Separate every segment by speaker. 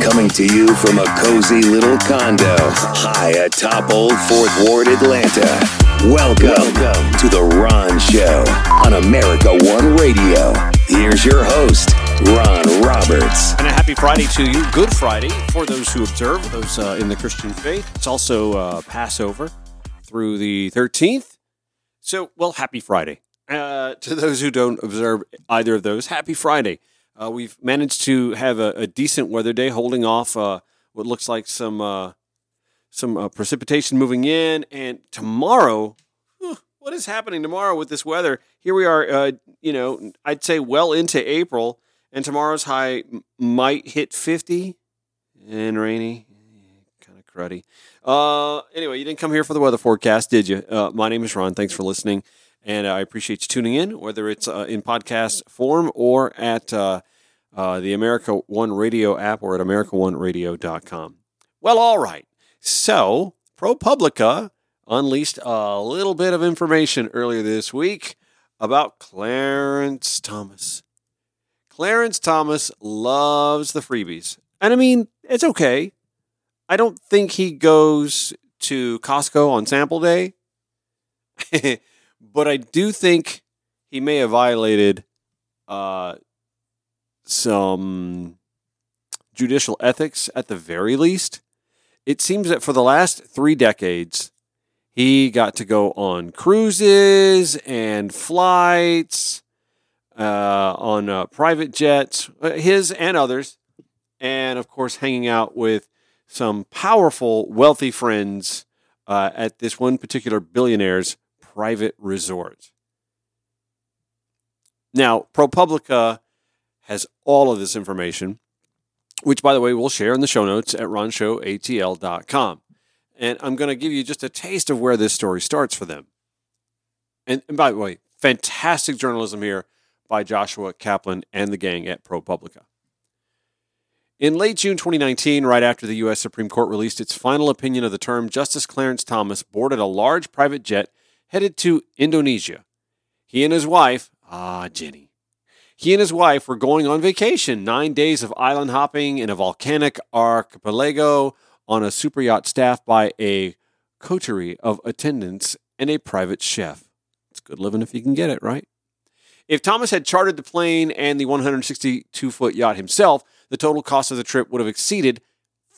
Speaker 1: Coming to you from a cozy little condo high atop Old Fourth Ward, Atlanta. Welcome, Welcome to The Ron Show on America One Radio. Here's your host, Ron Roberts.
Speaker 2: And a happy Friday to you. Good Friday for those who observe, those uh, in the Christian faith. It's also uh, Passover through the 13th. So, well, happy Friday. Uh, to those who don't observe either of those, happy Friday. Uh, we've managed to have a, a, decent weather day, holding off uh, what looks like some uh, some uh, precipitation moving in. And tomorrow, what is happening tomorrow with this weather? Here we are, uh, you know, I'd say well into April, and tomorrow's high might hit 50 and rainy. Kind of cruddy. anyway, you didn't come here for the weather forecast, did you? my name is Ron. Thanks for listening. And I appreciate you tuning in, whether it's uh, in podcast form or at uh, uh, the America One Radio app or at AmericaOneRadio.com. Well, all right. So, ProPublica unleashed a little bit of information earlier this week about Clarence Thomas. Clarence Thomas loves the freebies. And I mean, it's okay. I don't think he goes to Costco on sample day. but I do think he may have violated uh, some judicial ethics at the very least. It seems that for the last three decades, he got to go on cruises and flights, uh, on uh, private jets, uh, his and others, and of course, hanging out with some powerful, wealthy friends uh, at this one particular billionaire's private resort. Now, ProPublica has all of this information, which, by the way, we'll share in the show notes at ronshowatl.com. And I'm going to give you just a taste of where this story starts for them. And, and by the way, fantastic journalism here by Joshua Kaplan and the gang at ProPublica. In late June 2019, right after the U.S. Supreme Court released its final opinion of the term, Justice Clarence Thomas boarded a large private jet headed to Indonesia. He and his wife, ah, Ginny, he and his wife were going on vacation, nine days of island hopping in a volcanic archipelago on a super yacht staffed by a coterie of attendants and a private chef. It's good living if you can get it, right? If Thomas had chartered the plane and the 162 foot yacht himself, the total cost of the trip would have exceeded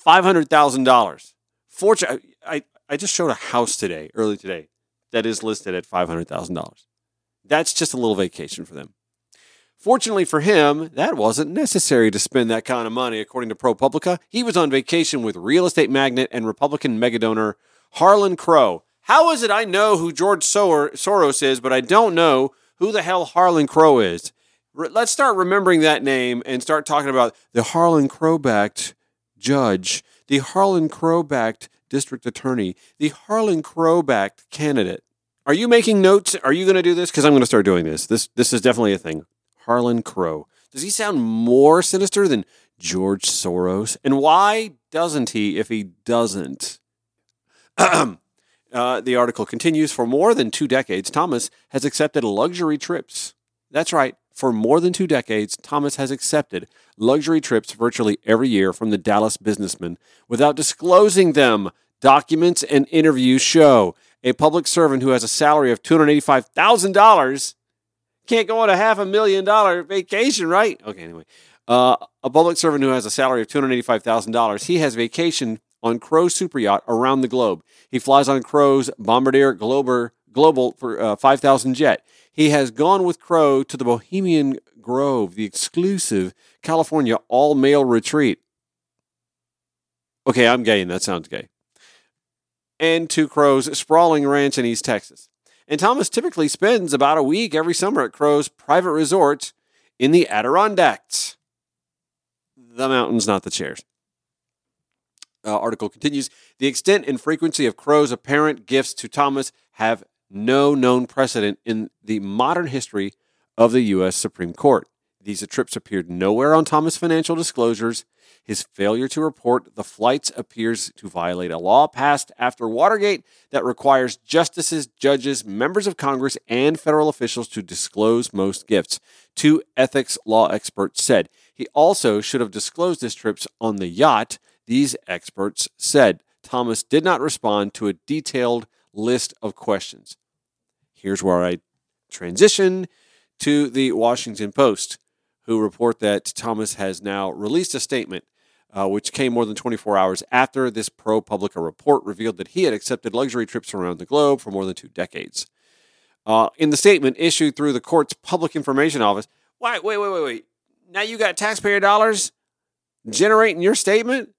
Speaker 2: $500,000. Fortunately, I, I just showed a house today, early today that is listed at $500,000. That's just a little vacation for them. Fortunately for him, that wasn't necessary to spend that kind of money, according to ProPublica. He was on vacation with real estate magnate and Republican megadonor Harlan Crow. How is it I know who George Soros is, but I don't know who the hell Harlan Crow is? Let's start remembering that name and start talking about the Harlan Crow backed judge, the Harlan Crow backed district attorney, the Harlan Crow backed candidate. Are you making notes? Are you going to do this? Because I'm going to start doing this. This this is definitely a thing. Harlan Crow. Does he sound more sinister than George Soros? And why doesn't he? If he doesn't, uh, the article continues. For more than two decades, Thomas has accepted luxury trips. That's right. For more than two decades, Thomas has accepted luxury trips virtually every year from the Dallas businessman without disclosing them. Documents and interviews show a public servant who has a salary of $285,000 can't go on a half a million dollar vacation, right? Okay, anyway. Uh, a public servant who has a salary of $285,000, he has vacation on Crow super yacht around the globe. He flies on Crow's Bombardier Global, Global for uh, 5,000 jet. He has gone with Crow to the Bohemian Grove, the exclusive California all male retreat. Okay, I'm gay, and that sounds gay and to Crow's sprawling ranch in East Texas. And Thomas typically spends about a week every summer at Crow's private resort in the Adirondacks. The mountains, not the chairs. Uh, article continues The extent and frequency of Crow's apparent gifts to Thomas have no known precedent in the modern history of the U.S. Supreme Court. These trips appeared nowhere on Thomas' financial disclosures. His failure to report the flights appears to violate a law passed after Watergate that requires justices, judges, members of Congress, and federal officials to disclose most gifts. Two ethics law experts said. He also should have disclosed his trips on the yacht, these experts said. Thomas did not respond to a detailed list of questions. Here's where I transition to the Washington Post, who report that Thomas has now released a statement uh, which came more than 24 hours after this ProPublica report revealed that he had accepted luxury trips around the globe for more than two decades. Uh, in the statement issued through the court's public information office, wait, wait, wait, wait, wait. Now you got taxpayer dollars generating your statement?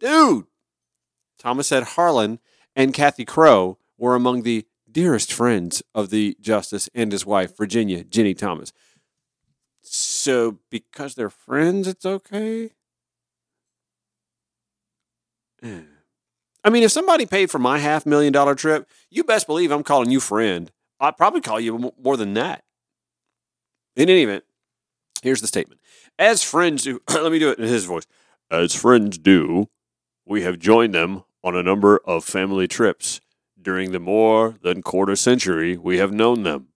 Speaker 2: Dude! Thomas said Harlan and Kathy Crow were among the dearest friends of the justice and his wife, Virginia Ginny Thomas. So, because they're friends, it's okay? Eh. I mean, if somebody paid for my half million dollar trip, you best believe I'm calling you friend. I'd probably call you more than that. In any event, here's the statement. As friends do, let me do it in his voice. As friends do, we have joined them on a number of family trips during the more than quarter century we have known them.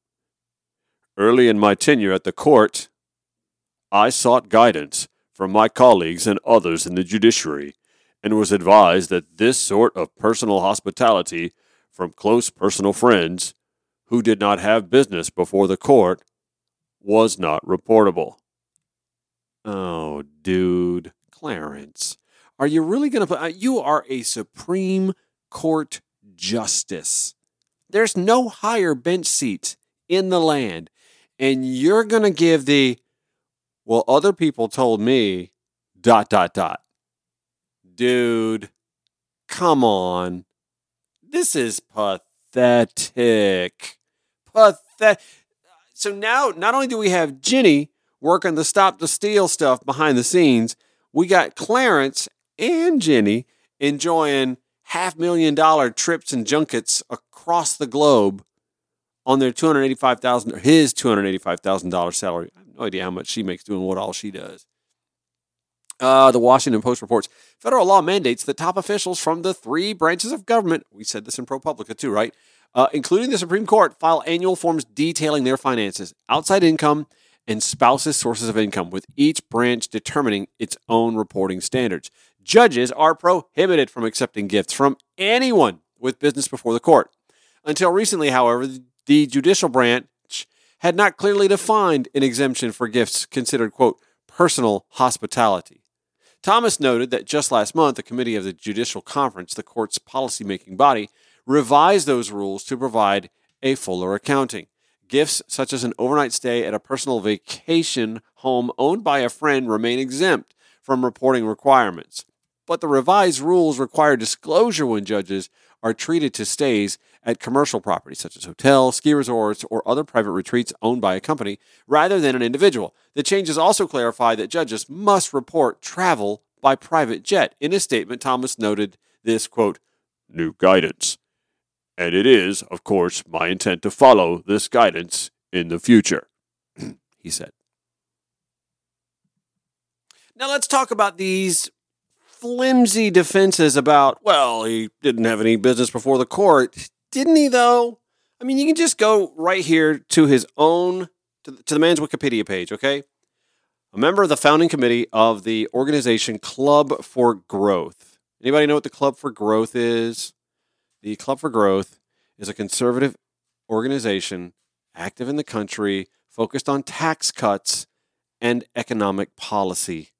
Speaker 2: Early in my tenure at the court, I sought guidance from my colleagues and others in the judiciary and was advised that this sort of personal hospitality from close personal friends who did not have business before the court was not reportable. Oh, dude, Clarence, are you really going to? Uh, you are a Supreme Court justice. There's no higher bench seat in the land, and you're going to give the well. Other people told me dot dot dot dude, come on. This is pathetic. Pathetic. So now, not only do we have Ginny working the stop the steal stuff behind the scenes, we got Clarence and Ginny enjoying half million dollar trips and junkets across the globe on their two hundred eighty five thousand or his two hundred eighty five thousand dollar salary. I have no idea how much she makes doing what all she does. Uh, the Washington Post reports federal law mandates that top officials from the three branches of government, we said this in ProPublica too, right? Uh, including the Supreme Court, file annual forms detailing their finances, outside income, and spouses' sources of income, with each branch determining its own reporting standards. Judges are prohibited from accepting gifts from anyone with business before the court. Until recently, however, the judicial branch had not clearly defined an exemption for gifts considered, quote, personal hospitality. Thomas noted that just last month, the committee of the Judicial Conference, the court's policymaking body, revised those rules to provide a fuller accounting. Gifts such as an overnight stay at a personal vacation home owned by a friend remain exempt from reporting requirements. But the revised rules require disclosure when judges are treated to stays at commercial properties such as hotels, ski resorts, or other private retreats owned by a company rather than an individual. The changes also clarify that judges must report travel by private jet. In a statement, Thomas noted this quote, new guidance. And it is, of course, my intent to follow this guidance in the future, he said. Now let's talk about these flimsy defenses about, well, he didn't have any business before the court. Didn't he, though? I mean, you can just go right here to his own, to the, to the man's Wikipedia page, okay? A member of the founding committee of the organization Club for Growth. Anybody know what the Club for Growth is? The Club for Growth is a conservative organization active in the country, focused on tax cuts and economic policy.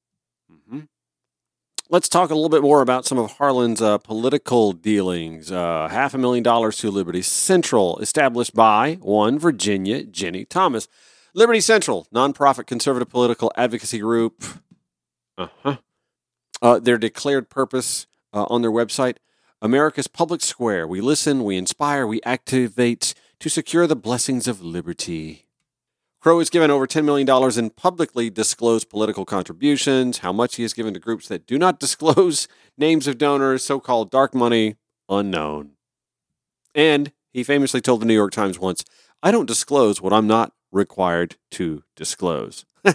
Speaker 2: Let's talk a little bit more about some of Harlan's uh, political dealings. Uh, half a million dollars to Liberty Central, established by one Virginia Ginny Thomas. Liberty Central, nonprofit conservative political advocacy group. Uh-huh. Uh, their declared purpose uh, on their website America's public square. We listen, we inspire, we activate to secure the blessings of liberty. Crow has given over $10 million in publicly disclosed political contributions. How much he has given to groups that do not disclose names of donors, so called dark money, unknown. And he famously told the New York Times once, I don't disclose what I'm not required to disclose.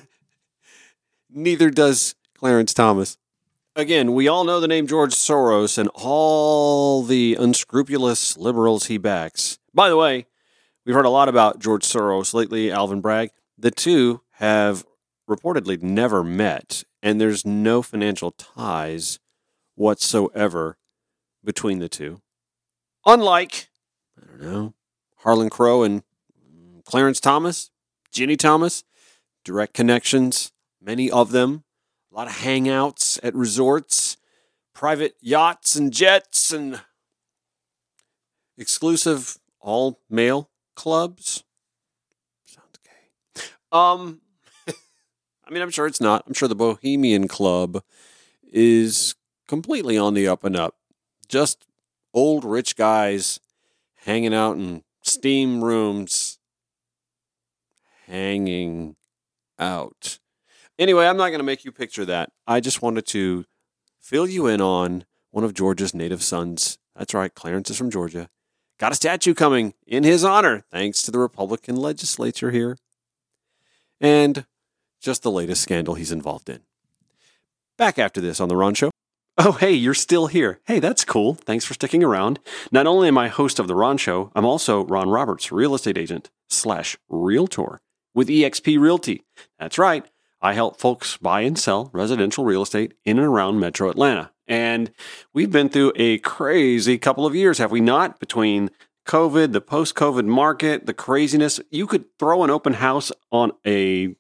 Speaker 2: Neither does Clarence Thomas. Again, we all know the name George Soros and all the unscrupulous liberals he backs. By the way, we've heard a lot about George Soros lately, Alvin Bragg. The two have reportedly never met, and there's no financial ties whatsoever between the two. Unlike, I don't know, Harlan Crow and Clarence Thomas, Ginny Thomas, direct connections, many of them a lot of hangouts at resorts, private yachts and jets, and exclusive all male clubs. Sounds gay. Um, I mean, I'm sure it's not. I'm sure the Bohemian Club is completely on the up and up. Just old rich guys hanging out in steam rooms, hanging out. Anyway, I'm not going to make you picture that. I just wanted to fill you in on one of Georgia's native sons. That's right, Clarence is from Georgia. Got a statue coming in his honor, thanks to the Republican legislature here. And just the latest scandal he's involved in. Back after this on The Ron Show. Oh, hey, you're still here. Hey, that's cool. Thanks for sticking around. Not only am I host of The Ron Show, I'm also Ron Roberts, real estate agent slash realtor with eXp Realty. That's right. I help folks buy and sell residential real estate in and around metro Atlanta. And we've been through a crazy couple of years, have we not? Between COVID, the post COVID market, the craziness. You could throw an open house on a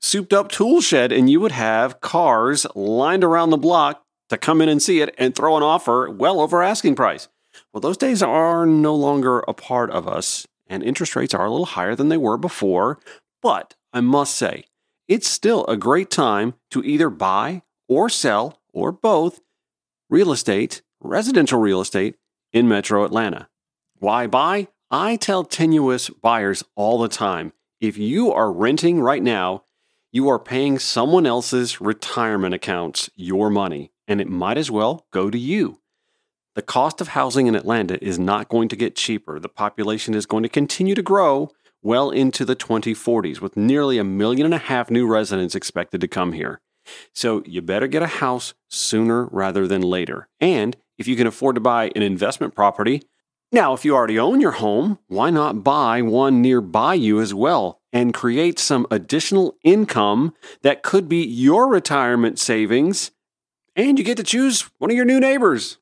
Speaker 2: souped up tool shed and you would have cars lined around the block to come in and see it and throw an offer well over asking price. Well, those days are no longer a part of us, and interest rates are a little higher than they were before. But I must say, it's still a great time to either buy or sell or both real estate, residential real estate in metro Atlanta. Why buy? I tell tenuous buyers all the time if you are renting right now, you are paying someone else's retirement accounts your money, and it might as well go to you. The cost of housing in Atlanta is not going to get cheaper. The population is going to continue to grow, well into the 2040s, with nearly a million and a half new residents expected to come here. So you better get a house sooner rather than later. And if you can afford to buy an investment property, now if you already own your home, why not buy one nearby you as well and create some additional income that could be your retirement savings? And you get to choose one of your new neighbors.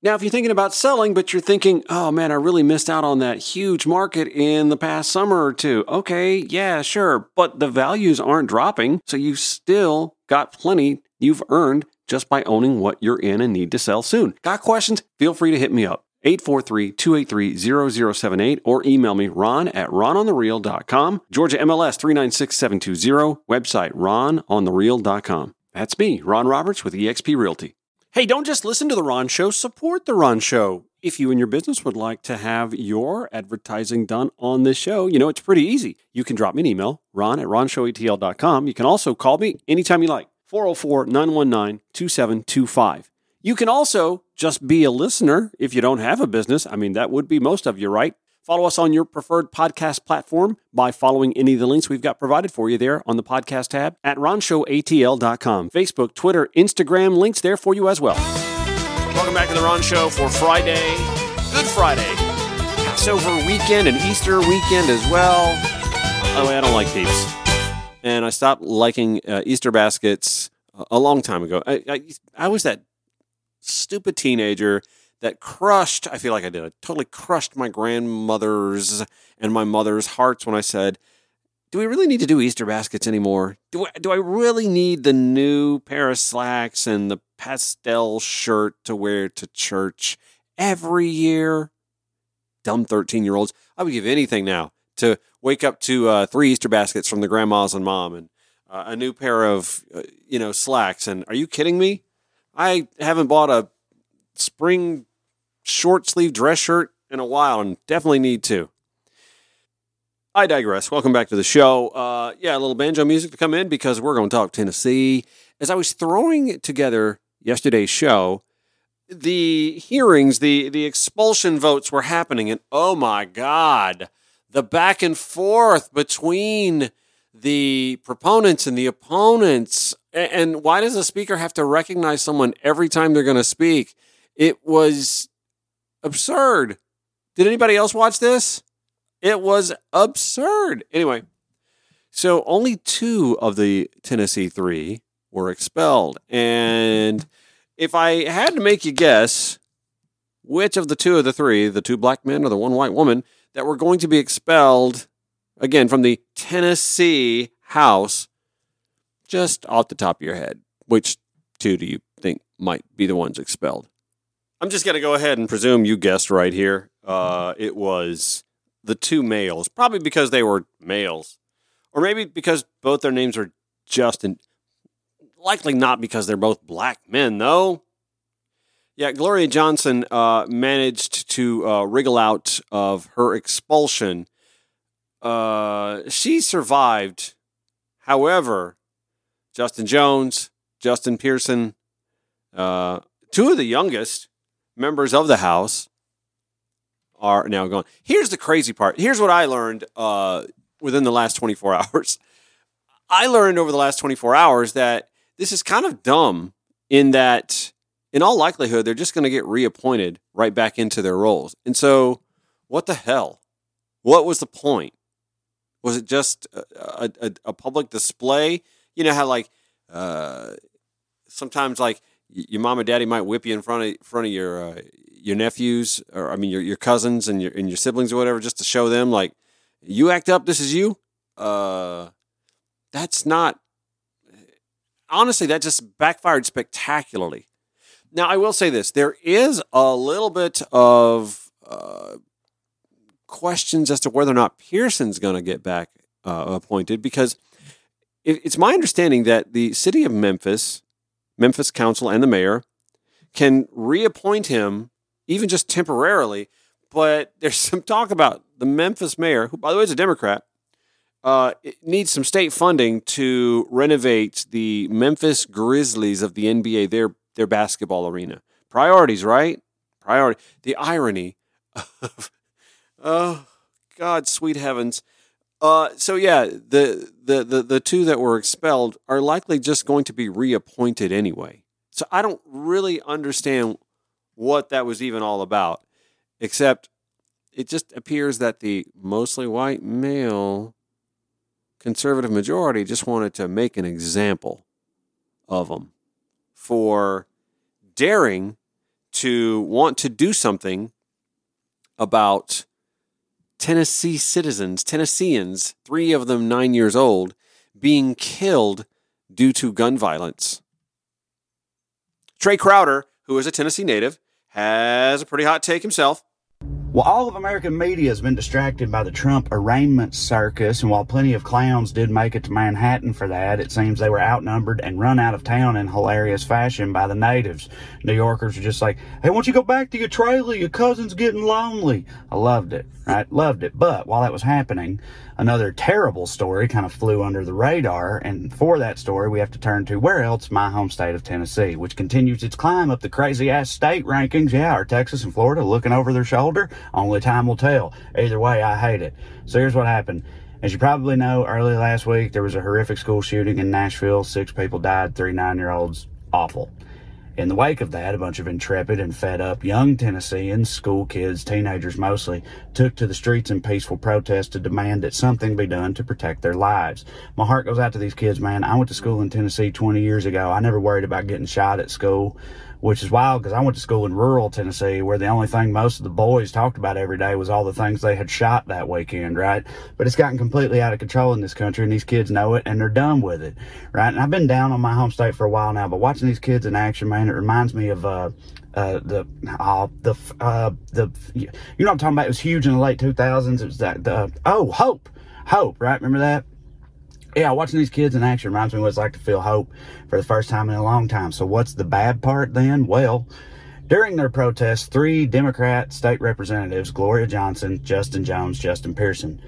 Speaker 2: Now, if you're thinking about selling, but you're thinking, oh man, I really missed out on that huge market in the past summer or two. Okay, yeah, sure. But the values aren't dropping. So you still got plenty you've earned just by owning what you're in and need to sell soon. Got questions? Feel free to hit me up. 843-283-0078 or email me ron at rononthereal.com. Georgia MLS 396720. Website rononthereal.com. That's me, Ron Roberts with eXp Realty. Hey, don't just listen to The Ron Show, support The Ron Show. If you and your business would like to have your advertising done on this show, you know, it's pretty easy. You can drop me an email, ron at ronshowatl.com. You can also call me anytime you like, 404 919 2725. You can also just be a listener if you don't have a business. I mean, that would be most of you, right? Follow us on your preferred podcast platform by following any of the links we've got provided for you there on the podcast tab at ronshowatl.com. Facebook, Twitter, Instagram, links there for you as well. Welcome back to the Ron Show for Friday, Good Friday, Passover weekend, and Easter weekend as well. By the way, I don't like peeps. And I stopped liking uh, Easter baskets a long time ago. I, I, I was that stupid teenager that crushed, I feel like I did, I totally crushed my grandmother's and my mother's hearts when I said, do we really need to do Easter baskets anymore? Do I, do I really need the new pair of slacks and the pastel shirt to wear to church every year? Dumb 13 year olds. I would give anything now to wake up to uh, three Easter baskets from the grandmas and mom and uh, a new pair of, uh, you know, slacks. And are you kidding me? I haven't bought a spring short sleeve dress shirt in a while and definitely need to. I digress. Welcome back to the show. Uh, yeah, a little banjo music to come in because we're going to talk Tennessee. As I was throwing together yesterday's show, the hearings, the the expulsion votes were happening, and oh my God, the back and forth between the proponents and the opponents. And why does a speaker have to recognize someone every time they're going to speak? It was absurd. Did anybody else watch this? It was absurd. Anyway, so only two of the Tennessee three were expelled. And if I had to make you guess which of the two of the three, the two black men or the one white woman, that were going to be expelled again from the Tennessee House, just off the top of your head, which two do you think might be the ones expelled? I'm just going to go ahead and presume you guessed right here. Uh, it was the two males, probably because they were males, or maybe because both their names are Justin. Likely not because they're both black men, though. Yeah, Gloria Johnson uh, managed to uh, wriggle out of her expulsion. Uh, she survived. However, Justin Jones, Justin Pearson, uh, two of the youngest members of the House, are now gone. Here's the crazy part. Here's what I learned uh, within the last 24 hours. I learned over the last 24 hours that this is kind of dumb in that in all likelihood, they're just going to get reappointed right back into their roles. And so, what the hell? What was the point? Was it just a, a, a public display? You know how like uh, sometimes like your mom and daddy might whip you in front of front of your uh, your nephews or I mean your your cousins and your and your siblings or whatever, just to show them like you act up. This is you. Uh, that's not. Honestly, that just backfired spectacularly now, I will say this there is a little bit of uh, questions as to whether or not Pearson's going to get back uh, appointed because it's my understanding that the city of Memphis, Memphis Council, and the mayor can reappoint him even just temporarily. But there's some talk about the Memphis mayor, who, by the way, is a Democrat, uh, needs some state funding to renovate the Memphis Grizzlies of the NBA, their their basketball arena. Priorities, right? Priority. The irony of, oh, God, sweet heavens. Uh, so yeah, the, the the the two that were expelled are likely just going to be reappointed anyway. So I don't really understand what that was even all about, except it just appears that the mostly white male conservative majority just wanted to make an example of them for daring to want to do something about Tennessee citizens, Tennesseans, three of them nine years old, being killed due to gun violence. Trey Crowder, who is a Tennessee native, has a pretty hot take himself.
Speaker 3: Well, all of American media has been distracted by the Trump arraignment circus, and while plenty of clowns did make it to Manhattan for that, it seems they were outnumbered and run out of town in hilarious fashion by the natives. New Yorkers are just like, hey, won't you go back to your trailer? Your cousin's getting lonely. I loved it, right? Loved it. But while that was happening, another terrible story kind of flew under the radar. And for that story, we have to turn to where else? My home state of Tennessee, which continues its climb up the crazy ass state rankings. Yeah, are Texas and Florida looking over their shoulder? Only time will tell. Either way, I hate it. So here's what happened. As you probably know, early last week, there was a horrific school shooting in Nashville. Six people died, three nine year olds. Awful. In the wake of that, a bunch of intrepid and fed up young Tennesseans, school kids, teenagers mostly, took to the streets in peaceful protest to demand that something be done to protect their lives. My heart goes out to these kids, man. I went to school in Tennessee 20 years ago. I never worried about getting shot at school which is wild because I went to school in rural Tennessee where the only thing most of the boys talked about every day was all the things they had shot that weekend, right? But it's gotten completely out of control in this country and these kids know it and they're done with it, right? And I've been down on my home state for a while now, but watching these kids in action, man, it reminds me of, uh, uh, the uh, the uh, the you know what I'm talking about. It was huge in the late 2000s. It was that the oh hope, hope, right? Remember that? Yeah, watching these kids in action reminds me what it's like to feel hope for the first time in a long time. So what's the bad part then? Well, during their protests, three Democrat state representatives, Gloria Johnson, Justin Jones, Justin Pearson,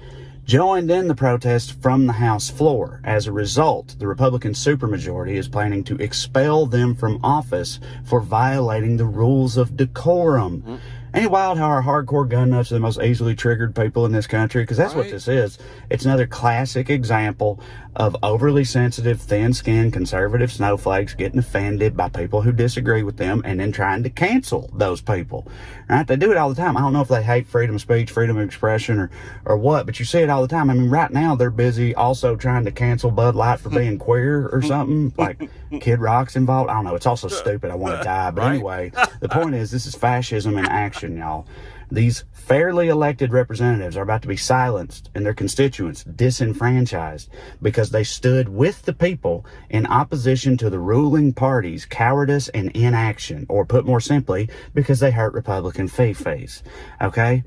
Speaker 3: joined in the protest from the House floor. As a result, the Republican supermajority is planning to expel them from office for violating the rules of decorum. Mm-hmm. Ain't it wild how our hardcore gun nuts are the most easily triggered people in this country? Because that's what this is. It's another classic example of overly sensitive, thin skinned conservative snowflakes getting offended by people who disagree with them and then trying to cancel those people. Right? They do it all the time. I don't know if they hate freedom of speech, freedom of expression, or, or what, but you see it all the time. I mean, right now they're busy also trying to cancel Bud Light for being queer or something. Like Kid Rock's involved. I don't know. It's also stupid. I want to die. But
Speaker 2: Right.
Speaker 3: anyway, the point is this is fascism in action, y'all. These fairly elected representatives are about to be silenced and their constituents disenfranchised because they stood with the people in opposition to the ruling party's cowardice and inaction, or put more simply, because they hurt Republican fee-fees. Okay?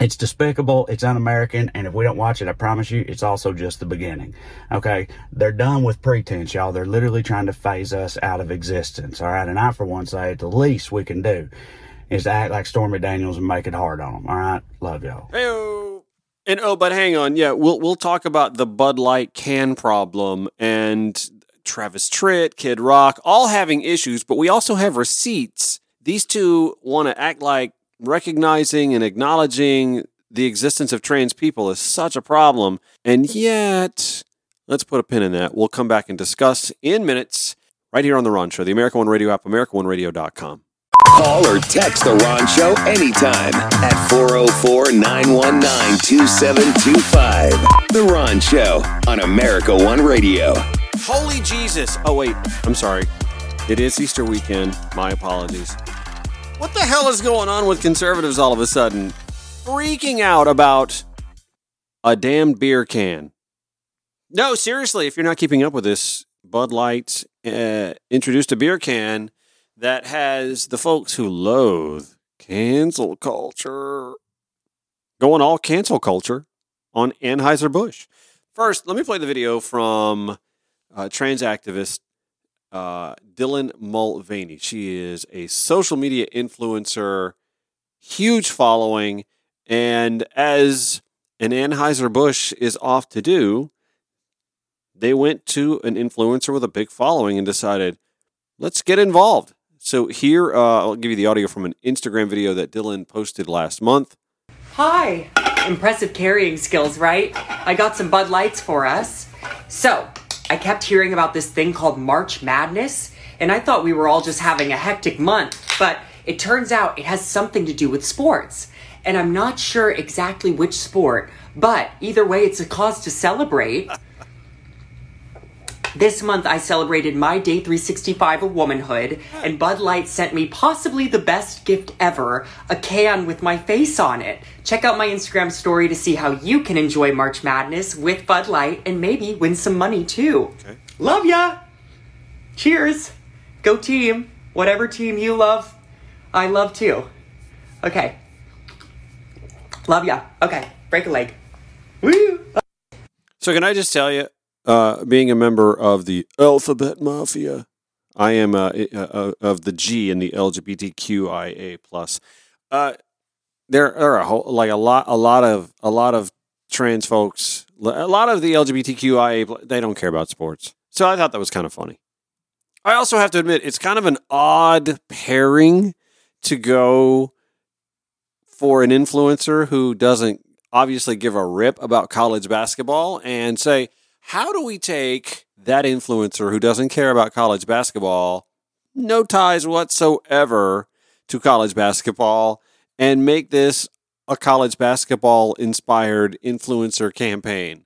Speaker 3: It's despicable, it's un-American, and if we don't watch it, I promise you, it's also just the beginning. Okay? They're done with pretense, y'all. They're literally trying to phase us out of existence. All right? And I, for one, say the least we can do is to act like Stormy Daniels and make it hard on them. All right? Love y'all.
Speaker 2: Hey, and oh, but hang on, yeah, we'll we'll talk about the Bud Light can problem and Travis Tritt, Kid Rock, all having issues, but we also have receipts. These two want to act like recognizing and acknowledging the existence of trans people is such a problem, and yet let's put a pin in that. We'll come back and discuss in minutes right here on the Ron Show, the America One Radio app, AmericaOneRadio.com.
Speaker 1: Call or text The Ron Show anytime at 404 919 2725. The Ron Show on America One Radio.
Speaker 2: Holy Jesus. Oh, wait. I'm sorry. It is Easter weekend. My apologies. What the hell is going on with conservatives all of a sudden? Freaking out about a damned beer can. No, seriously, if you're not keeping up with this, Bud Light uh, introduced a beer can that has the folks who loathe cancel culture going all cancel culture on Anheuser-Busch. First, let me play the video from uh, trans activist uh, Dylan Mulvaney. She is a social media influencer, huge following, and as an Anheuser-Busch is off to do, they went to an influencer with a big following and decided, let's get involved. So here, uh, I'll give you the audio from an Instagram video that Dylan posted last month.
Speaker 4: Hi! Impressive carrying skills, right? I got some Bud Lights for us. So, I kept hearing about this thing called March Madness, and I thought we were all just having a hectic month, but it turns out it has something to do with sports. And I'm not sure exactly which sport, but either way, it's a cause to celebrate. This month, I celebrated my day 365 of womanhood, and Bud Light sent me possibly the best gift ever a can with my face on it. Check out my Instagram story to see how you can enjoy March Madness with Bud Light and maybe win some money too.
Speaker 2: Okay.
Speaker 4: Love ya! Cheers! Go team! Whatever team you love, I love too. Okay. Love ya. Okay, break a leg. Woo!
Speaker 2: So can I just tell you, uh, being a member of the Alphabet Mafia, I am uh, uh, uh, of the G in the LGBTQIA plus. Uh, there are a whole, like a lot, a lot of a lot of trans folks, a lot of the LGBTQIA. They don't care about sports, so I thought that was kind of funny. I also have to admit, it's kind of an odd pairing to go for an influencer who doesn't obviously give a rip about college basketball and say, how do we take that influencer who doesn't care about college basketball, no ties whatsoever to college basketball, and make this a college basketball inspired influencer campaign?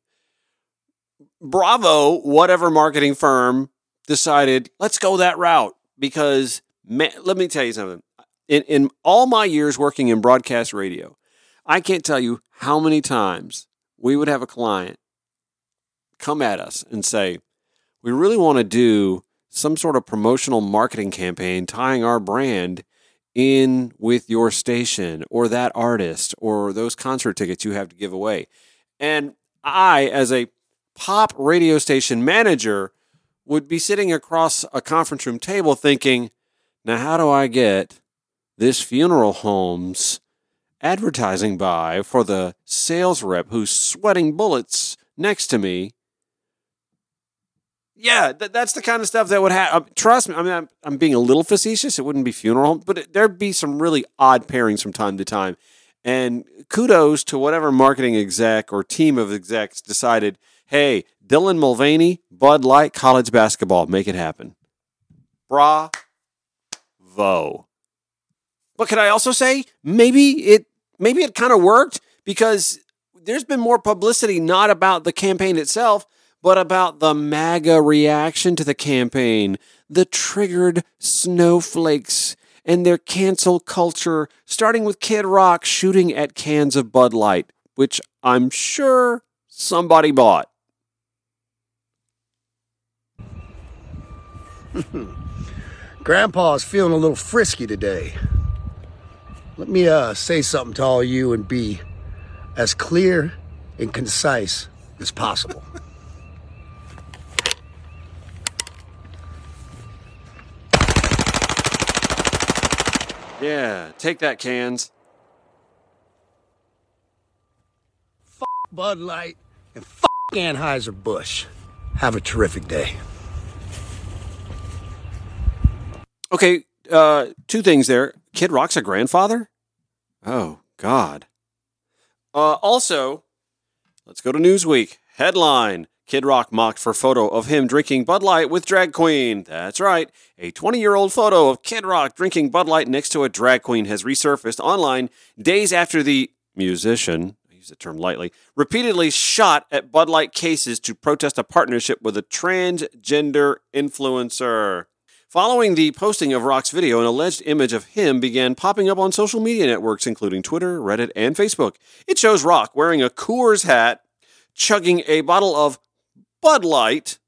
Speaker 2: Bravo, whatever marketing firm decided, let's go that route because man, let me tell you something. In, in all my years working in broadcast radio, I can't tell you how many times we would have a client come at us and say, We really want to do some sort of promotional marketing campaign tying our brand in with your station or that artist or those concert tickets you have to give away. And I, as a pop radio station manager, would be sitting across a conference room table thinking, Now, how do I get this funeral home's advertising buy for the sales rep who's sweating bullets next to me Yeah, th- that's the kind of stuff that would happen. Um, trust me, I mean, I'm, I'm being a little facetious. It wouldn't be funeral but it, there'd be some really odd pairings from time to time. And kudos to whatever marketing exec or team of execs decided, hey, Dylan Mulvaney, Bud Light, college basketball, make it happen. Bravo. But can I also say maybe it maybe it kind of worked because there's been more publicity not about the campaign itself, but about the MAGA reaction to the campaign, the triggered snowflakes and their cancel culture, starting with Kid Rock shooting at cans of Bud Light, which I'm sure somebody bought.
Speaker 5: Grandpa's feeling a little frisky today. Let me uh, say something to all you and be as clear and concise as possible.
Speaker 2: Yeah, take that, cans.
Speaker 5: F Bud Light and f Anheuser-Busch. Have a terrific day.
Speaker 2: Okay, uh, two things there. Kid Rock's a grandfather? Oh, God. Uh, also, let's go to Newsweek. Headline Kid Rock mocked for photo of him drinking Bud Light with drag queen. That's right. A 20 year old photo of Kid Rock drinking Bud Light next to a drag queen has resurfaced online days after the musician, I use the term lightly, repeatedly shot at Bud Light cases to protest a partnership with a transgender influencer. Following the posting of Rock's video, an alleged image of him began popping up on social media networks, including Twitter, Reddit, and Facebook. It shows Rock wearing a Coors hat, chugging a bottle of Bud Light,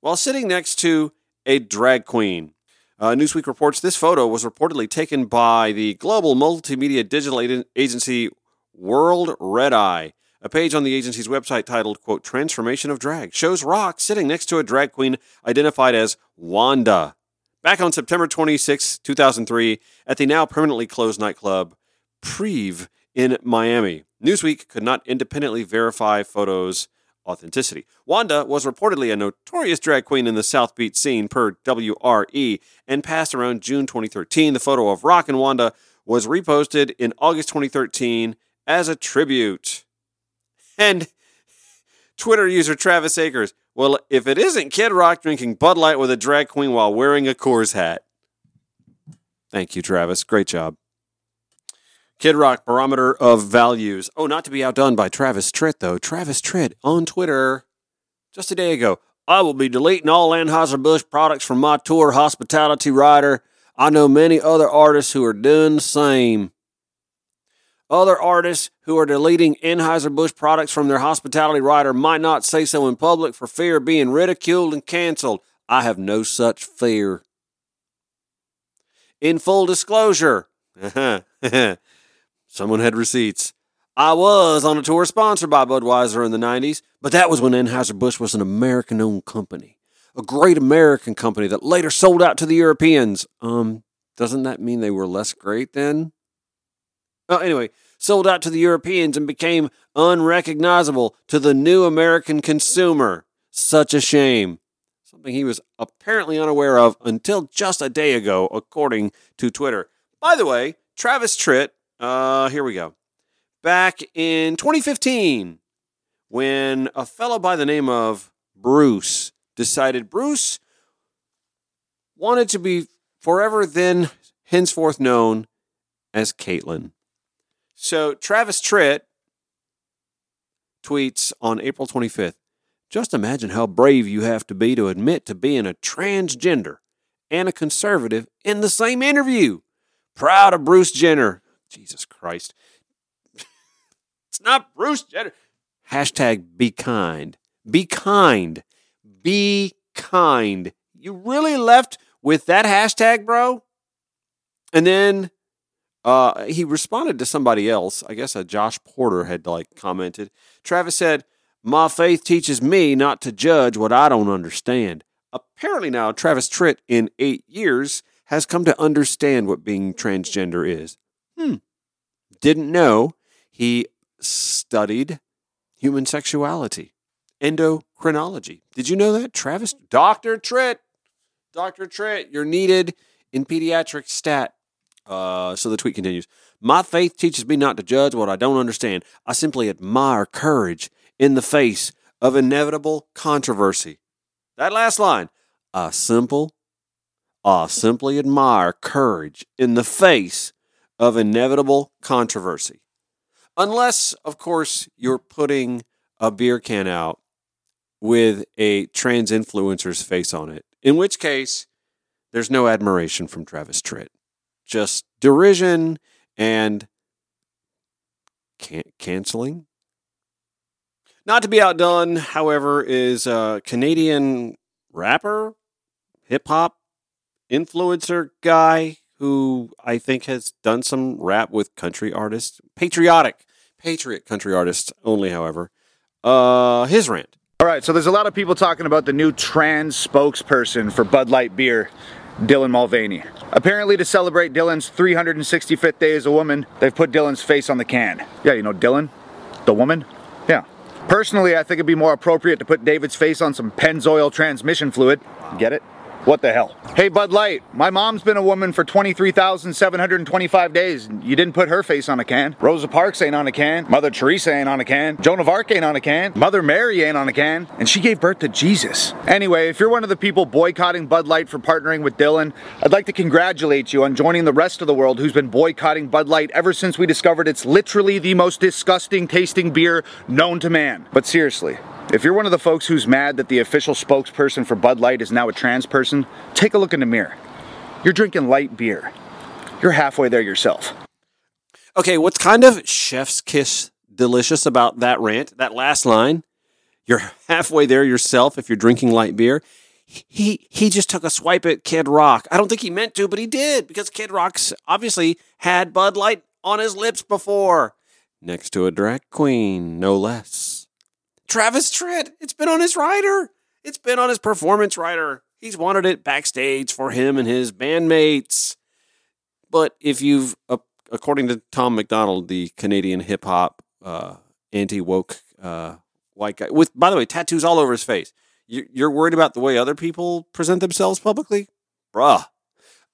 Speaker 2: while sitting next to a drag queen. Uh, Newsweek reports this photo was reportedly taken by the global multimedia digital agency World Red Eye. A page on the agency's website titled, quote, Transformation of Drag shows Rock sitting next to a drag queen identified as Wanda. Back on September 26, 2003, at the now permanently closed nightclub Preve in Miami. Newsweek could not independently verify photos' authenticity. Wanda was reportedly a notorious drag queen in the South Beach scene per WRE and passed around June 2013. The photo of Rock and Wanda was reposted in August 2013 as a tribute. And Twitter user Travis Akers well, if it isn't Kid Rock drinking Bud Light with a drag queen while wearing a Coors hat. Thank you, Travis. Great job. Kid Rock Barometer of Values. Oh, not to be outdone by Travis Tritt, though. Travis Tritt on Twitter just a day ago. I will be deleting all Anheuser-Busch products from my tour hospitality rider. I know many other artists who are doing the same. Other artists who are deleting Anheuser-Busch products from their hospitality rider might not say so in public for fear of being ridiculed and canceled. I have no such fear. In full disclosure, someone had receipts. I was on a tour sponsored by Budweiser in the 90s, but that was when Anheuser-Busch was an American owned company. A great American company that later sold out to the Europeans. Um, doesn't that mean they were less great then? Oh, anyway, sold out to the Europeans and became unrecognizable to the new American consumer. Such a shame. Something he was apparently unaware of until just a day ago, according to Twitter. By the way, Travis Tritt, uh, here we go. Back in 2015, when a fellow by the name of Bruce decided Bruce wanted to be forever then henceforth known as Caitlyn. So Travis Tritt tweets on April 25th Just imagine how brave you have to be to admit to being a transgender and a conservative in the same interview. Proud of Bruce Jenner. Jesus Christ. it's not Bruce Jenner. Hashtag be kind. Be kind. Be kind. You really left with that hashtag, bro? And then uh, he responded to somebody else. I guess a Josh Porter had like commented. Travis said, "My faith teaches me not to judge what I don't understand." Apparently now, Travis Tritt in eight years has come to understand what being transgender is. Hmm. Didn't know he studied human sexuality. endocrinology. Did you know that, Travis? Dr. Tritt, Dr. Tritt, you're needed in pediatric stat. Uh, so the tweet continues. My faith teaches me not to judge what I don't understand. I simply admire courage in the face of inevitable controversy. That last line, I simple, I simply admire courage in the face of inevitable controversy. Unless, of course, you're putting a beer can out with a trans influencer's face on it, in which case there's no admiration from Travis Tritt, just derision and can- canceling. Not to be outdone, however, is a Canadian rapper, hip hop influencer guy who I think has done some rap with country artists, patriotic, patriot country artists only, however. Uh, his rant.
Speaker 6: All right, so there's a lot of people talking about the new trans spokesperson for Bud Light beer, Dylan Mulvaney. Apparently, to celebrate Dylan's 365th day as a woman, they've put Dylan's face on the can. Yeah, you know Dylan, the woman. Yeah. Personally, I think it'd be more appropriate to put David's face on some Pennzoil transmission fluid. Get it? What the hell? Hey, Bud Light, my mom's been a woman for 23,725 days. You didn't put her face on a can. Rosa Parks ain't on a can. Mother Teresa ain't on a can. Joan of Arc ain't on a can. Mother Mary ain't on a can. And she gave birth to Jesus. Anyway, if you're one of the people boycotting Bud Light for partnering with Dylan, I'd like to congratulate you on joining the rest of the world who's been boycotting Bud Light ever since we discovered it's literally the most disgusting tasting beer known to man. But seriously, if you're one of the folks who's mad that the official spokesperson for Bud Light is now a trans person, take a look in the mirror. You're drinking light beer. You're halfway there yourself.
Speaker 2: Okay, what's kind of chef's kiss delicious about that rant, that last line? You're halfway there yourself if you're drinking light beer. He he just took a swipe at Kid Rock. I don't think he meant to, but he did because Kid Rock's obviously had Bud Light on his lips before, next to a drag queen, no less. Travis Tritt, it's been on his rider. It's been on his performance rider. He's wanted it backstage for him and his bandmates. But if you've, uh, according to Tom MacDonald, the Canadian hip hop uh, anti woke uh, white guy, with by the way tattoos all over his face, you, you're worried about the way other people present themselves publicly, bruh.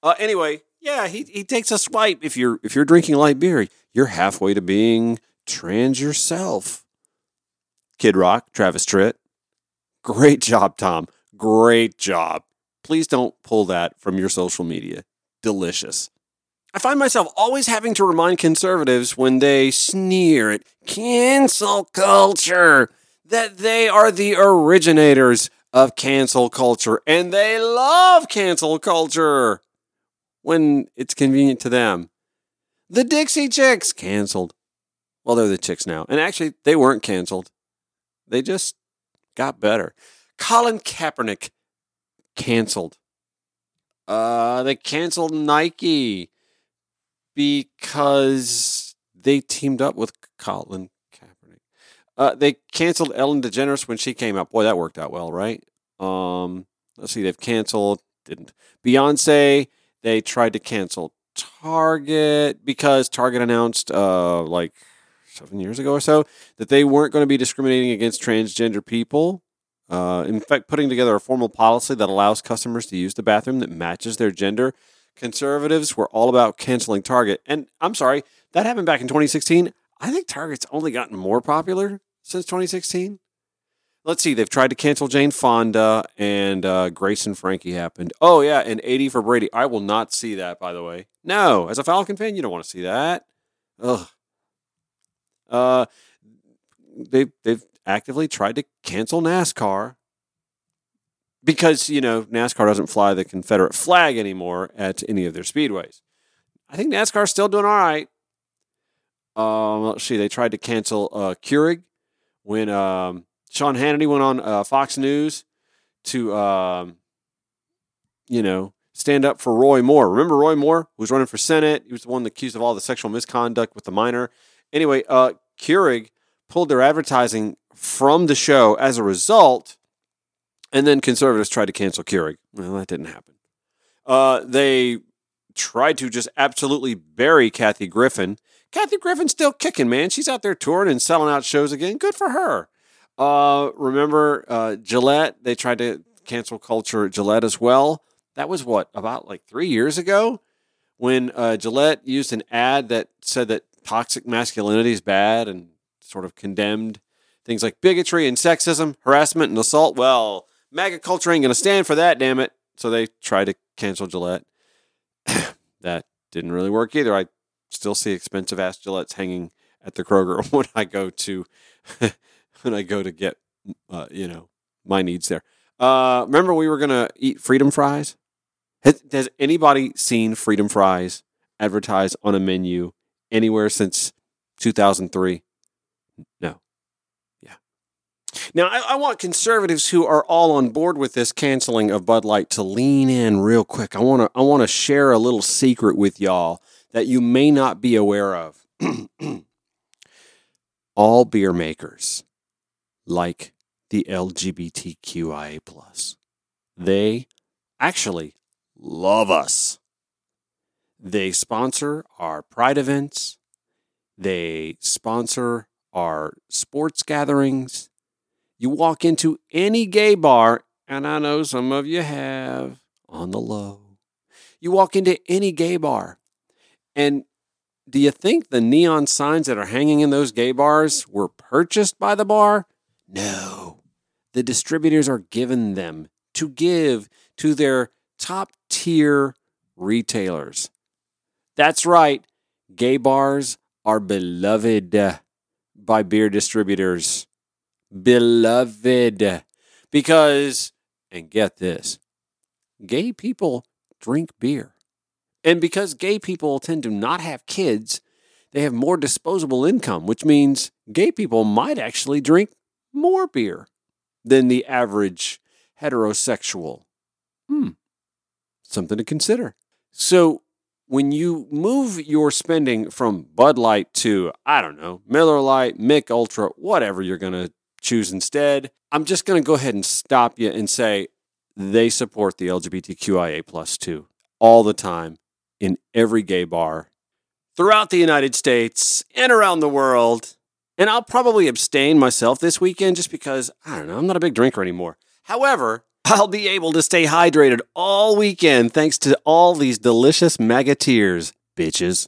Speaker 2: Uh, anyway, yeah, he, he takes a swipe. If you're if you're drinking light beer, you're halfway to being trans yourself. Kid Rock, Travis Tritt. Great job, Tom. Great job. Please don't pull that from your social media. Delicious. I find myself always having to remind conservatives when they sneer at cancel culture that they are the originators of cancel culture and they love cancel culture when it's convenient to them. The Dixie Chicks canceled. Well, they're the chicks now. And actually, they weren't canceled. They just got better. Colin Kaepernick canceled. Uh, they canceled Nike because they teamed up with Colin Kaepernick. Uh, they canceled Ellen DeGeneres when she came out. Boy, that worked out well, right? Um, let's see, they've canceled. Didn't Beyonce? They tried to cancel Target because Target announced uh like seven years ago or so that they weren't going to be discriminating against transgender people. Uh, in fact, putting together a formal policy that allows customers to use the bathroom that matches their gender. Conservatives were all about canceling Target. And I'm sorry, that happened back in 2016. I think Target's only gotten more popular since 2016. Let's see, they've tried to cancel Jane Fonda and uh, Grace and Frankie happened. Oh, yeah, and 80 for Brady. I will not see that, by the way. No, as a Falcon fan, you don't want to see that. Ugh. Uh, they they've actively tried to cancel NASCAR because you know NASCAR doesn't fly the Confederate flag anymore at any of their speedways. I think NASCAR's still doing all right. Um, let's see, they tried to cancel uh, Keurig when um, Sean Hannity went on uh, Fox News to um, you know stand up for Roy Moore. Remember Roy Moore, who was running for Senate? He was the one accused of all the sexual misconduct with the minor. Anyway, uh, Keurig pulled their advertising from the show as a result, and then conservatives tried to cancel Keurig. Well, that didn't happen. Uh, they tried to just absolutely bury Kathy Griffin. Kathy Griffin's still kicking, man. She's out there touring and selling out shows again. Good for her. Uh, remember uh, Gillette? They tried to cancel culture at Gillette as well. That was what about like three years ago when uh, Gillette used an ad that said that toxic masculinity is bad and sort of condemned things like bigotry and sexism, harassment and assault. Well, MAGA culture ain't going to stand for that, damn it. So they tried to cancel Gillette. that didn't really work either. I still see expensive ass Gillettes hanging at the Kroger when I go to when I go to get uh, you know my needs there. Uh, remember we were gonna eat freedom fries. Has, has anybody seen freedom fries advertised on a menu anywhere since 2003? No. Yeah. Now I, I want conservatives who are all on board with this canceling of Bud Light to lean in real quick. I want to I want to share a little secret with y'all that you may not be aware of. all beer makers like the LGBTQIA. They actually love us. They sponsor our pride events. They sponsor our sports gatherings. You walk into any gay bar, and I know some of you have on the low. You walk into any gay bar, and do you think the neon signs that are hanging in those gay bars were purchased by the bar? No. The distributors are given them to give to their top tier retailers. That's right. Gay bars are beloved by beer distributors. Beloved. Because, and get this, gay people drink beer. And because gay people tend to not have kids, they have more disposable income, which means gay people might actually drink more beer than the average heterosexual. Hmm. Something to consider. So, when you move your spending from Bud Light to, I don't know, Miller Lite, Mich Ultra, whatever you're going to choose instead, I'm just going to go ahead and stop you and say they support the LGBTQIA plus too, all the time in every gay bar throughout the United States and around the world. And I'll probably abstain myself this weekend just because, I don't know, I'm not a big drinker anymore. However, I'll be able to stay hydrated all weekend thanks to all these delicious magateers, bitches.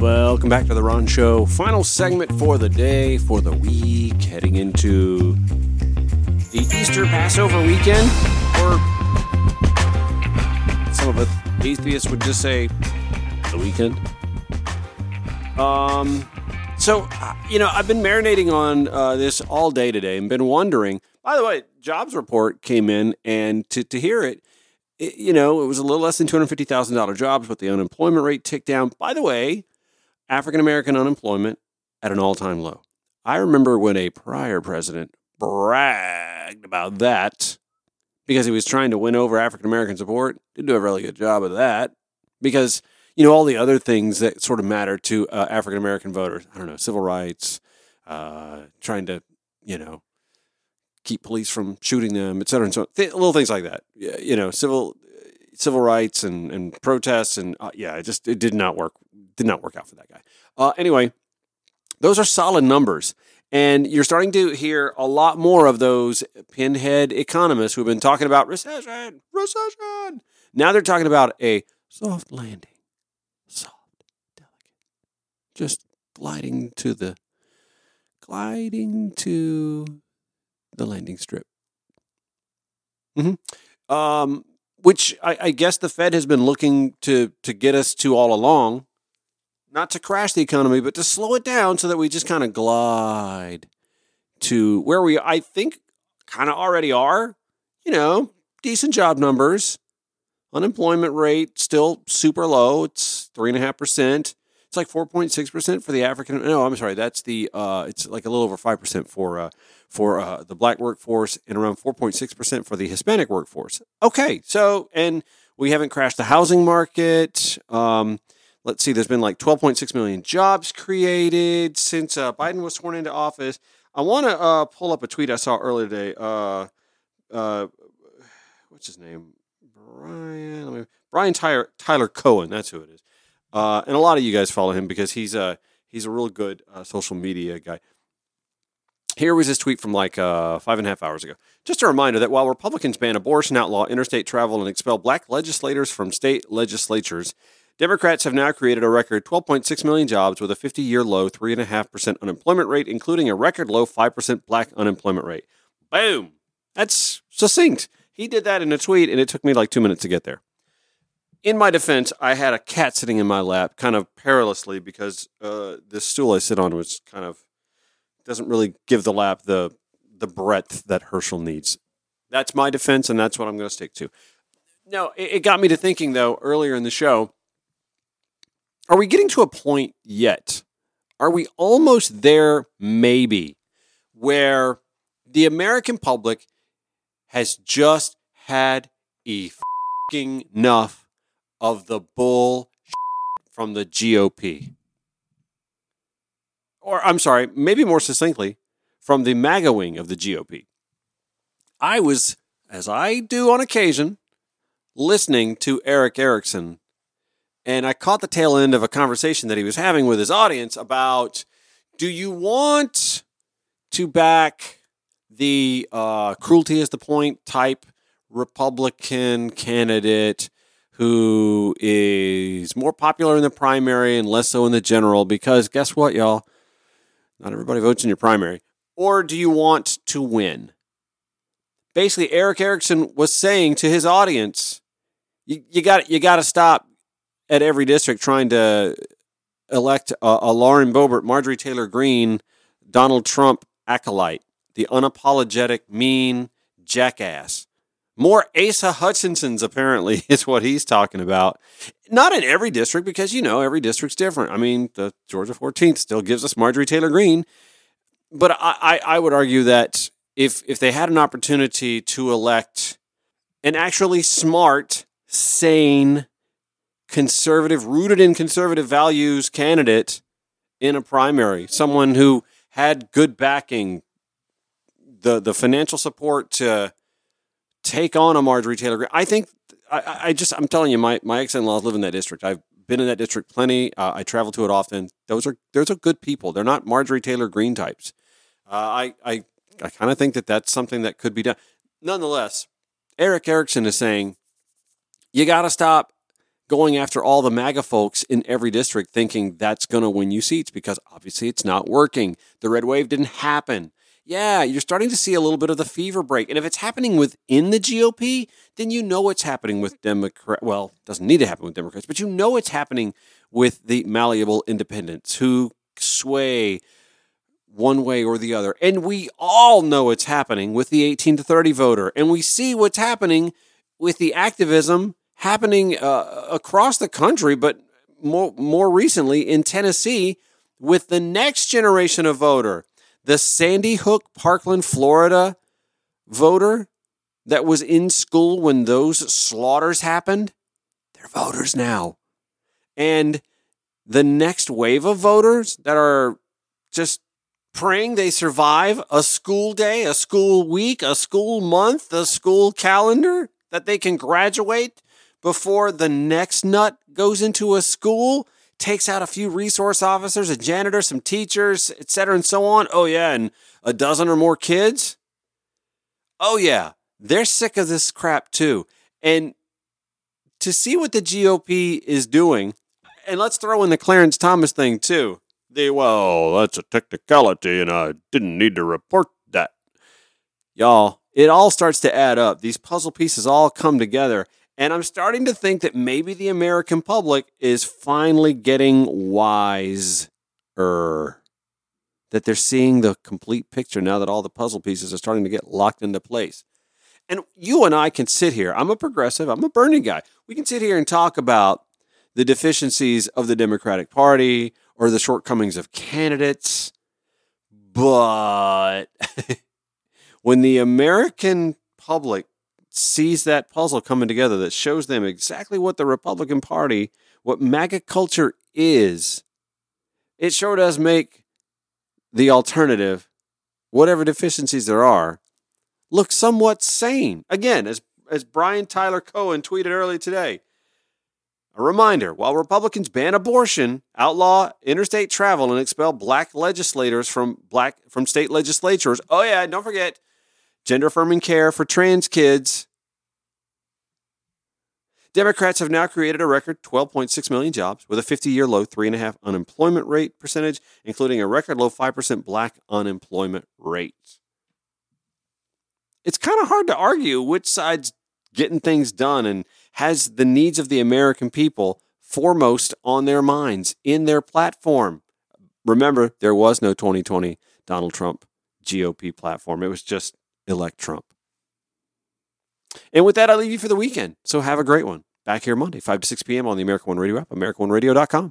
Speaker 2: Welcome back to the Ron Show. Final segment for the day, for the week, heading into the Easter Passover weekend, or some of us atheists would just say the weekend. Um, so uh, you know, I've been marinating on uh, this all day today, and been wondering. By the way, jobs report came in, and to to hear it, it you know, it was a little less than two hundred fifty thousand dollar jobs, but the unemployment rate ticked down. By the way, African American unemployment at an all time low. I remember when a prior president bragged about that because he was trying to win over African American support. Didn't do a really good job of that because you know all the other things that sort of matter to uh, African American voters. I don't know, civil rights, uh, trying to you know keep police from shooting them, et cetera, and so. Th- little things like that. You know, civil civil rights and and protests and uh, yeah, it just it did not work. Did not work out for that guy. Uh, anyway, those are solid numbers. And you're starting to hear a lot more of those pinhead economists who've been talking about recession, recession. Now they're talking about a soft landing, soft, delicate, just gliding to the, gliding to the landing strip. Mm-hmm. Um, which I, I guess the Fed has been looking to to get us to all along not to crash the economy, but to slow it down so that we just kind of glide to where we, I think, kind of already are. You know, decent job numbers, unemployment rate still super low. It's three and a half percent. It's like four point six percent for the African. No, I'm sorry. That's the. Uh, it's like a little over five percent for uh, for uh, the black workforce and around four point six percent for the Hispanic workforce. Okay, so and we haven't crashed the housing market. Um, let's see, there's been like 12.6 million jobs created since uh, Biden was sworn into office. I want to uh, pull up a tweet I saw earlier today. Uh, uh, what's his name? Brian. Brian Tyler, Tyler Cohen. That's who it is. Uh, and a lot of you guys follow him because he's a he's a real good uh, social media guy. Here was his tweet from like uh, five and a half hours ago. Just a reminder that while Republicans ban abortion, outlaw interstate travel, and expel black legislators from state legislatures, Democrats have now created a record 12.6 million jobs with a 50 year low 3.5% unemployment rate, including a record low 5% black unemployment rate. Boom. That's succinct. He did that in a tweet, and it took me like two minutes to get there. In my defense, I had a cat sitting in my lap, kind of perilously, because uh, this stool I sit on was kind of doesn't really give the lap the the breadth that Herschel needs. That's my defense, and that's what I'm going to stick to. No, it, it got me to thinking though earlier in the show. Are we getting to a point yet? Are we almost there? Maybe where the American public has just had enough of the bull from the GOP. Or, I'm sorry, maybe more succinctly, from the MAGA wing of the GOP. I was, as I do on occasion, listening to Erick Erickson, and I caught the tail end of a conversation that he was having with his audience about do you want to back the uh, cruelty is the point type Republican candidate who is more popular in the primary and less so in the general because guess what, y'all? Not everybody votes in your primary. Or do you want to win? Basically, Erick Erickson was saying to his audience, you, you got you got to stop at every district trying to elect a, a Lauren Boebert, Marjorie Taylor Greene, Donald Trump acolyte, the unapologetic, mean jackass. More Asa Hutchinsons, apparently, is what he's talking about. Not in every district, because, you know, every district's different. I mean, the Georgia 14th still gives us Marjorie Taylor Greene. But I, I, I would argue that if, if they had an opportunity to elect an actually smart, sane, conservative, rooted in conservative values candidate in a primary, someone who had good backing, the, the financial support to take on a Marjorie Taylor Greene. I think I, I just I'm telling you, my my ex in laws live in that district. I've been in that district plenty. Uh, I travel to it often. Those are those are good people. They're not Marjorie Taylor Greene types. Uh, I I I kind of think that that's something that could be done. Nonetheless, Erick Erickson is saying you got to stop going after all the MAGA folks in every district, thinking that's going to win you seats because obviously it's not working. The red wave didn't happen yeah, you're starting to see a little bit of the fever break. And if it's happening within the GOP, then you know it's happening with Democrats. Well, doesn't need to happen with Democrats, but you know it's happening with the malleable independents who sway one way or the other. And we all know it's happening with the 18 to 30 voter. And we see what's happening with the activism happening uh, across the country, but more, more recently in Tennessee with the next generation of voter the Sandy Hook, Parkland, Florida voter that was in school when those slaughters happened, they're voters now. And the next wave of voters that are just praying they survive a school day, a school week, a school month, a school calendar, that they can graduate before the next nut goes into a school takes out a few resource officers, a janitor, some teachers, et cetera, and so on. Oh, yeah, and a dozen or more kids. Oh, yeah, they're sick of this crap too. And to see what the GOP is doing, and let's throw in the Clarence Thomas thing too. The, well, that's a technicality, and I didn't need to report that. Y'all, it all starts to add up. These puzzle pieces all come together. And I'm starting to think that maybe the American public is finally getting wiser. That they're seeing the complete picture now that all the puzzle pieces are starting to get locked into place. And you and I can sit here. I'm a progressive, I'm a Bernie guy. We can sit here and talk about the deficiencies of the Democratic Party or the shortcomings of candidates. But when the American public sees that puzzle coming together that shows them exactly what the Republican Party, what MAGA culture is, it sure does make the alternative, whatever deficiencies there are, look somewhat sane. Again, as as Brian Tyler Cohen tweeted earlier today, A reminder while Republicans ban abortion, outlaw interstate travel, and expel black legislators from black from state legislatures. Oh yeah, don't forget gender affirming care for trans kids. Democrats have now created a record 12.6 million jobs with a 50 year low 3.5 unemployment rate percentage, including a record low 5% black unemployment rate. It's kind of hard to argue which side's getting things done and has the needs of the American people foremost on their minds in their platform. Remember, there was no 2020 Donald Trump GOP platform. It was just elect Trump. And with that, I leave you for the weekend. So have a great one. Back here Monday, 5 to 6 p.m. on the American One Radio app, AmericanOneRadio.com.